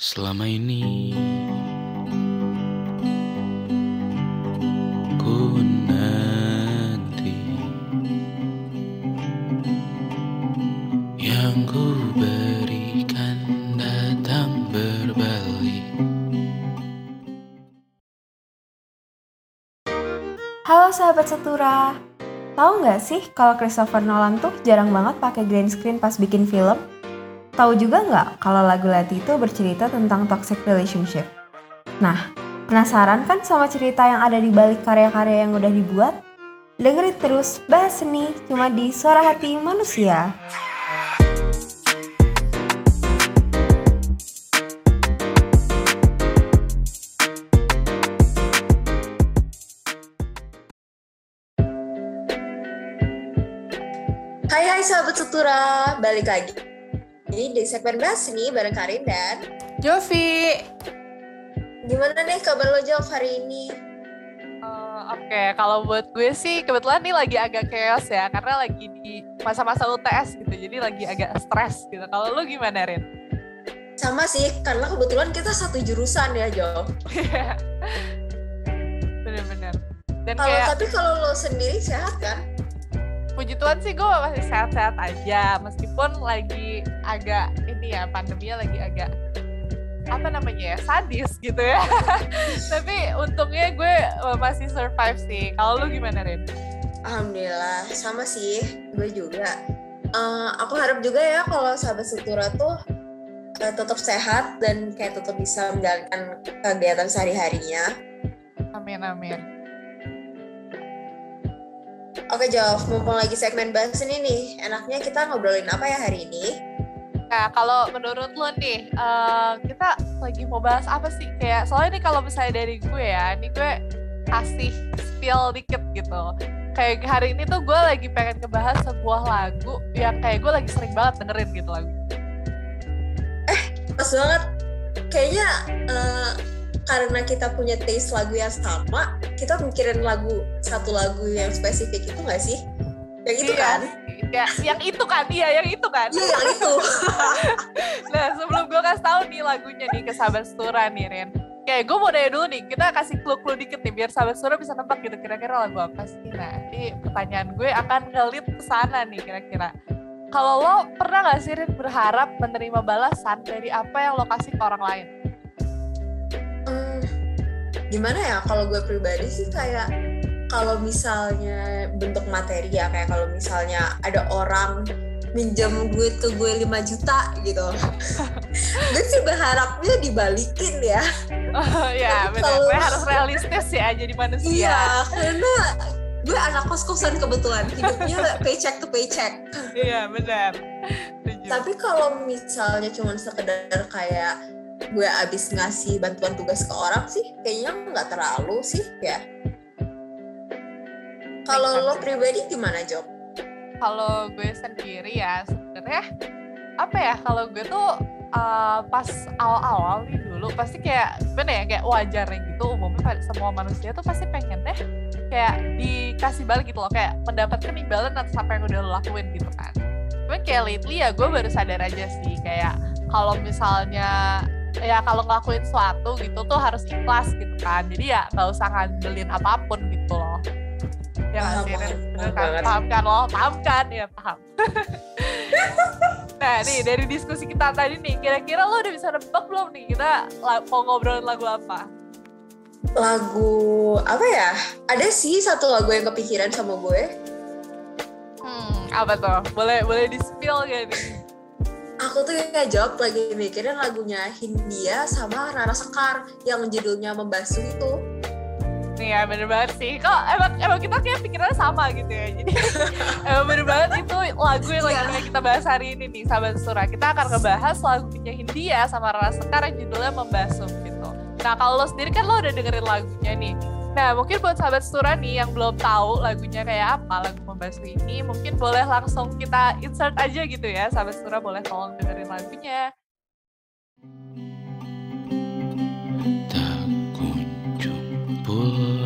Selama ini ku nanti yang ku berikan datang berbalik. Halo sahabat Setura, tahu nggak sih kalau Christopher Nolan tuh jarang banget pakai green screen pas bikin film? Tahu juga nggak kalau lagu Lati itu bercerita tentang toxic relationship? Nah, penasaran kan sama cerita yang ada di balik karya-karya yang udah dibuat? Dengerin terus bahas seni cuma di Suara Hati Manusia. Hai hai sahabat Sutura, balik lagi di segmen bahas nih bareng Karin dan Jovi. gimana nih kabar lo Jov hari ini? Eh, Oke, kalau buat gue sih kebetulan nih lagi agak chaos ya, karena lagi di masa-masa UTS gitu, jadi lagi agak stres gitu. Kalau lu gimana, Rin? Sama sih, karena kebetulan kita satu jurusan ya Jov. Bener-bener. Dan Kalau kayak tapi kalau lo sendiri sehat kan? Puji Tuhan sih gue masih sehat-sehat aja, meskipun lagi agak ini ya pandeminya lagi agak apa namanya ya sadis gitu ya. Tapi untungnya gue masih survive sih. Kalau lu gimana, Rin? Alhamdulillah, sama sih, gue juga. Eh, aku harap juga ya kalau sahabat Sutura tuh eh, tetap sehat dan kayak tetap bisa menjalankan kegiatan sehari-harinya. Amin amin. Oke Jov, mumpung lagi segmen bahas ini nih, enaknya kita ngobrolin apa ya hari ini? Nah, kalau menurut lo nih, eh, kita lagi mau bahas apa sih? Kayak soalnya nih kalau misalnya dari gue ya, nih gue kasih spill dikit gitu. Kayak hari ini tuh gue lagi pengen ngebahas sebuah lagu yang kayak gue lagi sering banget dengerin gitu lagu. pas banget kayaknya eh, karena kita punya taste lagu yang sama kita mikirin lagu satu lagu yang spesifik itu nggak sih yang itu Iya kan. Ya, yang itu kan, iya yang itu kan. iya yang itu Nah, sebelum gue kasih tahu nih lagunya nih ke sahabat Stura nih, Rin. Kayak gue mau nanya dulu nih, kita kasih clue-clue dikit nih, biar sahabat Stura bisa nebak gitu kira-kira lagu apa sih. Nah, ini pertanyaan gue akan ngelit ke sana nih kira-kira. Kalau lo pernah gak sih, Rin, berharap menerima balasan dari apa yang lo kasih ke orang lain? Gimana ya kalau gue pribadi sih kayak kalau misalnya bentuk materi ya kayak kalau misalnya ada orang minjem duit ke gue 5 juta gitu gue sih berharapnya dibalikin ya ya, Tapi benar. Gue harus realistis ya jadi manusia. Iya, karena gue anak kos-kosan kebetulan hidupnya paycheck to paycheck. Iya, benar. Tapi kalau misalnya cuma sekedar kayak gue abis ngasih bantuan tugas ke orang sih, kayaknya nggak terlalu sih ya. Kalau lo pribadi gimana Job? kalau gue sendiri ya sebenarnya apa ya kalau gue tuh uh, pas awal-awal nih dulu pasti kayak gimana ya kayak wajarnya gitu umumnya pada semua manusia tuh pasti pengen deh kayak dikasih balik gitu loh kayak mendapatkan imbalan atas apa yang udah lo lakuin gitu kan cuman kayak lately ya gue baru sadar aja sih kayak kalau misalnya ya kalau ngelakuin sesuatu gitu tuh harus ikhlas gitu kan. Jadi ya nggak usah ngandelin apa pun gitu loh. Ya nggak Paham, sih Bener kan? paham kan lo? Paham kan? Ya paham. Nah nih dari diskusi kita tadi nih kira-kira lo udah bisa nebak belum nih kita mau ngobrolin lagu apa? Lagu apa ya? Ada sih satu lagu yang kepikiran sama gue. hmm apa tuh? Boleh boleh di spill gak nih Aku tuh kayak jawab lagi mikirin lagunya Hindia sama Rara Sekar yang judulnya Membasuh itu. Nih ya bener banget sih. Kok emang, emang kita kayak pikirannya sama gitu ya. Jadi emang bener banget itu lagu yang lagi Iya. pengen kita bahas hari ini nih Sahabat Sura Kita akan ngebahas lagunya Hindia sama Rara Sekar yang judulnya Membasuh gitu. Nah kalau lo sendiri kan lo udah dengerin lagunya nih Nah mungkin buat sahabat Sura nih yang belum tahu lagunya kayak apa lagu Membasuh ini Mungkin boleh langsung kita insert aja gitu ya. Sahabat Sura boleh tolong dengerin lagunya. Tak kunjung pulang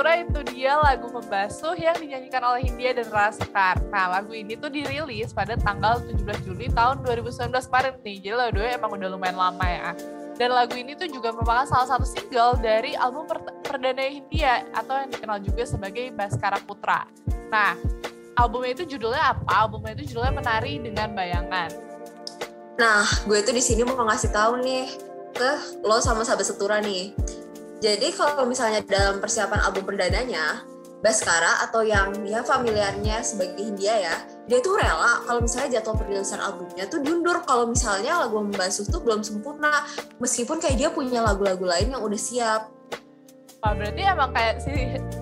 Setura itu dia lagu Membasuh yang dinyanyikan oleh Hindia dan Rara Sekar. Nah, lagu ini tuh dirilis pada tanggal 17 Juli tahun 2019 kemarin nih. Jadi lagu emang udah lumayan lama ya. Dan lagu ini tuh juga merupakan salah satu single dari album per- perdana Hindia atau yang dikenal juga sebagai Baskara Putra. Nah, albumnya itu judulnya apa? Albumnya itu judulnya Menari dengan Bayangan. Nah, gue tuh di sini mau ngasih tahu nih ke lo sama sahabat setura nih. Jadi kalau misalnya dalam persiapan album perdananya, Baskara atau yang ya familiarnya sebagai Hindia ya, dia tuh rela kalau misalnya jadwal perilisan albumnya tuh diundur. Kalau misalnya lagu Membasuh tuh belum sempurna, meskipun kayak dia punya lagu-lagu lain yang udah siap. Wah, berarti emang kayak si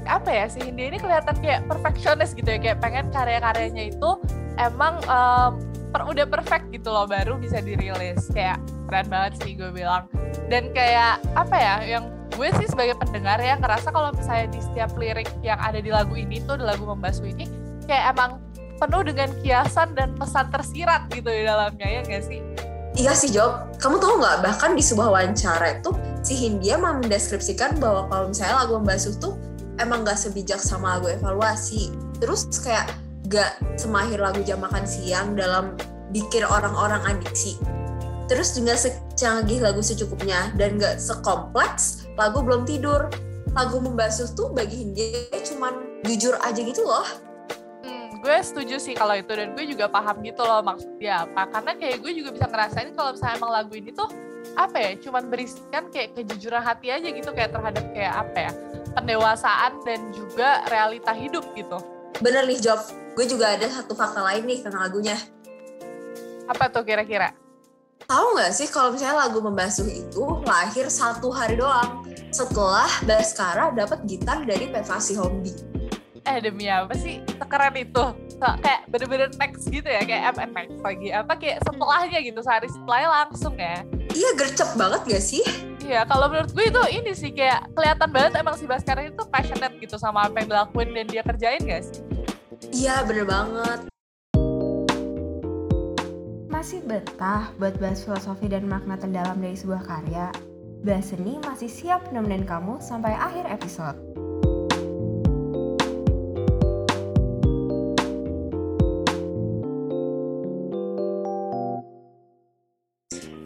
apa ya si Hindia ini kelihatan kayak perfectionist gitu ya. Kayak pengen karya-karyanya itu emang em, per, udah perfect gitu loh baru bisa dirilis. Kayak keren banget sih gue bilang. Dan kayak apa ya yang gue sih sebagai pendengar ya ngerasa kalau misalnya di setiap lirik yang ada di lagu ini tuh di lagu membasuh ini kayak emang penuh dengan kiasan dan pesan tersirat gitu di dalamnya ya gak sih? Iya sih Job, kamu tahu nggak bahkan di sebuah wawancara itu si Hindia mendeskripsikan bahwa kalau misalnya lagu membasuh tuh emang gak sebijak sama lagu evaluasi. Terus kayak gak semahir lagu jam makan siang dalam bikin orang-orang adiksi. Terus juga secanggih lagu secukupnya dan gak sekompleks lagu belum tidur. Lagu membasuh tuh bagi Hindia cuman jujur aja gitu loh. Hmm, gue setuju sih kalau itu dan gue juga paham gitu loh maksudnya apa karena kayak gue juga bisa ngerasain kalau misalnya emang lagu ini tuh apa ya cuman berisikan kayak kejujuran hati aja gitu kayak terhadap kayak apa ya pendewasaan dan juga realita hidup gitu Bener nih Job, gue juga ada satu fakta lain nih tentang lagunya. apa tuh kira-kira Tahu nggak sih kalau misalnya lagu membasuh itu lahir satu hari doang setelah Baskara dapat gitar dari Pevasi Hombi. eh demi apa sih sekeren itu So, kayak bener-bener next gitu ya kayak apa next lagi apa kayak setelahnya gitu sehari setelahnya langsung ya Iya gercep banget gak sih? Iya, kalau menurut gue itu ini sih kayak kelihatan banget emang si Baskara itu passionate gitu sama apa yang dilakuin dan dia kerjain gak sih? Iya bener banget. Masih betah buat bahas filosofi dan makna terdalam dari sebuah karya? Bahas Seni masih siap nemenin kamu sampai akhir episode.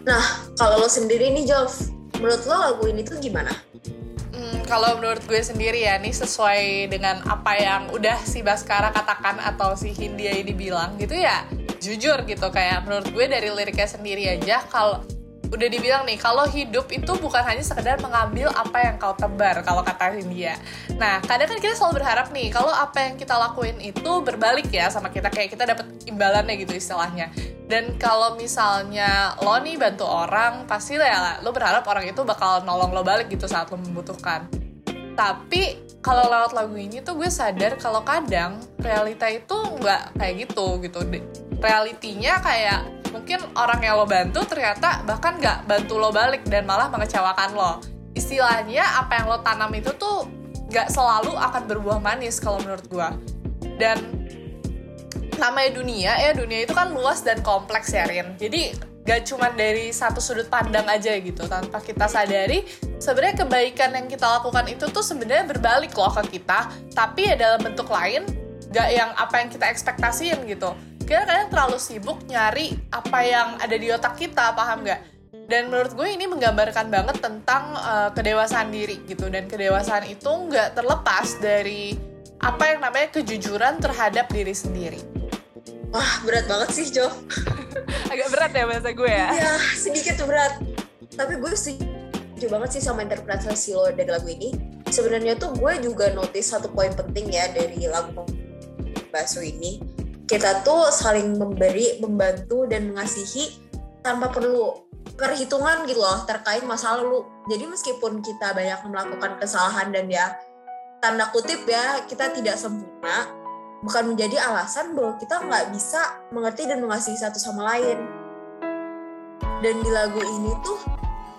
Nah kalau lo sendiri nih Jov, menurut lo lagu ini tuh gimana? Hmm, kalau menurut gue sendiri ya, nih sesuai dengan apa yang udah si Baskara katakan atau si Hindia ini bilang gitu ya, jujur gitu kayak menurut gue dari liriknya sendiri aja kalau udah dibilang nih kalau hidup itu bukan hanya sekedar mengambil apa yang kau tebar kalau kata Hindia. Nah kadang kan kita selalu berharap nih kalau apa yang kita lakuin itu berbalik ya sama kita kayak kita dapat imbalannya gitu istilahnya. Dan kalau misalnya lo nih bantu orang pasti ya lo berharap orang itu bakal nolong lo balik gitu saat lo membutuhkan. Tapi kalau lewat lagu ini tuh gue sadar kalau kadang realita itu nggak kayak gitu gitu. Realitinya kayak mungkin orang yang lo bantu ternyata bahkan nggak bantu lo balik dan malah mengecewakan lo. Istilahnya apa yang lo tanam itu tuh nggak selalu akan berbuah manis kalau menurut gue. Dan namanya dunia ya dunia itu kan luas dan kompleks ya Rin. Jadi gak cuma dari satu sudut pandang aja gitu tanpa kita sadari sebenarnya kebaikan yang kita lakukan itu tuh sebenarnya berbalik loh ke kita tapi ya dalam bentuk lain gak yang apa yang kita ekspektasiin gitu kita kadang terlalu sibuk nyari apa yang ada di otak kita paham gak dan menurut gue ini menggambarkan banget tentang uh, kedewasaan diri gitu dan kedewasaan itu nggak terlepas dari apa yang namanya kejujuran terhadap diri sendiri Wah berat banget sih Jov. agak berat ya bahasa gue ya Iya sedikit berat. Tapi gue setuju banget sih sama interpretasi lo dari lagu ini. Sebenarnya tuh gue juga notice satu poin penting ya dari lagu Basu ini. Kita tuh saling memberi, membantu, dan mengasihi tanpa perlu perhitungan gitu loh terkait masa lalu. Jadi meskipun kita banyak melakukan kesalahan dan ya tanda kutip ya kita tidak sempurna, bukan menjadi alasan bahwa kita nggak bisa mengerti dan mengasihi satu sama lain. Dan di lagu ini tuh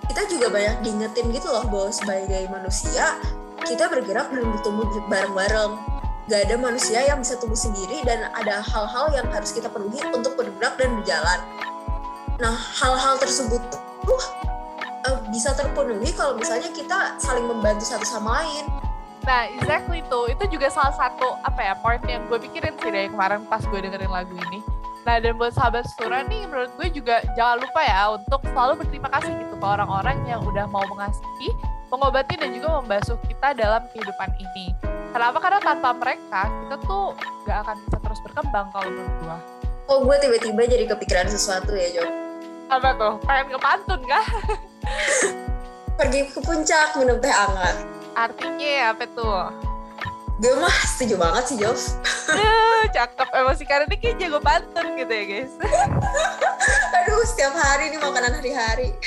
kita juga banyak diingetin gitu loh bahwa sebagai manusia kita bergerak dan bertumbuh bareng-bareng. Gak ada manusia yang bisa tumbuh sendiri dan ada hal-hal yang harus kita penuhi untuk bergerak dan berjalan. Nah, hal-hal tersebut tuh uh, bisa terpenuhi kalau misalnya kita saling membantu satu sama lain. Nah, exactly tuh. Itu juga salah satu apa ya point yang gue pikirin sih dari kemarin pas gue dengerin lagu ini. Nah, dan buat sahabat Sura nih, menurut gue juga jangan lupa ya untuk selalu berterima kasih gitu ke orang-orang yang udah mau mengasihi, mengobati dan juga membasuh kita dalam kehidupan ini. Kenapa? Karena tanpa mereka, kita tuh gak akan bisa terus berkembang kalau menurut gue. Oh, gue tiba-tiba jadi kepikiran sesuatu ya, Jo. Apa tuh? Pengen ke pantun kah? Pergi ke puncak minum teh hangat. Artinya apa tuh? Gue mah setuju banget sih, Jos. Aduh, cakep. Emang si ini kayak jago pantun gitu ya, guys. Aduh, setiap hari nih makanan hari-hari.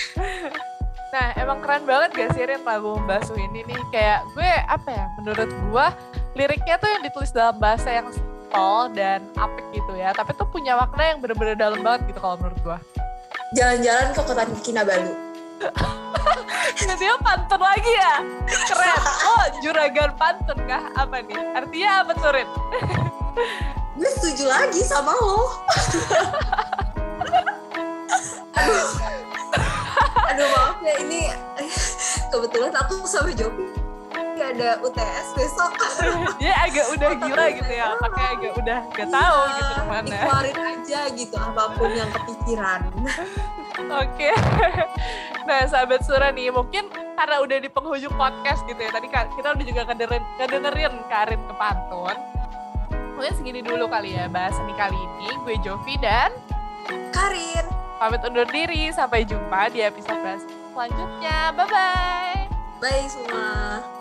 Nah, emang keren banget gak sih Rin lagu membasuh ini nih? Kayak gue, apa ya, menurut gue liriknya tuh yang ditulis dalam bahasa yang simpel dan apik gitu ya. Tapi tuh punya makna yang bener-bener dalam banget gitu kalau menurut gue. Jalan-jalan ke kota Kinabalu. Jadi pantun lagi ya? Keren. Oh, juragan pantun kah? Apa nih? Artinya apa tuh Rin? Gue setuju lagi sama lo. Aduh. Aduh maaf ya ini kebetulan aku sama Jopi ada UTS besok. Dia agak udah gila gitu ya. Pakai agak udah gak tahu gitu ke mana. Dikeluarin aja gitu apa pun yang kepikiran. Oke. Nah, sahabat Sura nih, mungkin karena udah di penghujung podcast gitu ya. Tadi kita udah juga kedengerin, kedengerin Karin ke pantun. Mungkin segini dulu kali ya bahas ini kali ini. Gue Jovi dan Karin. Pamit undur diri. Sampai jumpa di episode selanjutnya. Bye-bye! Bye semua.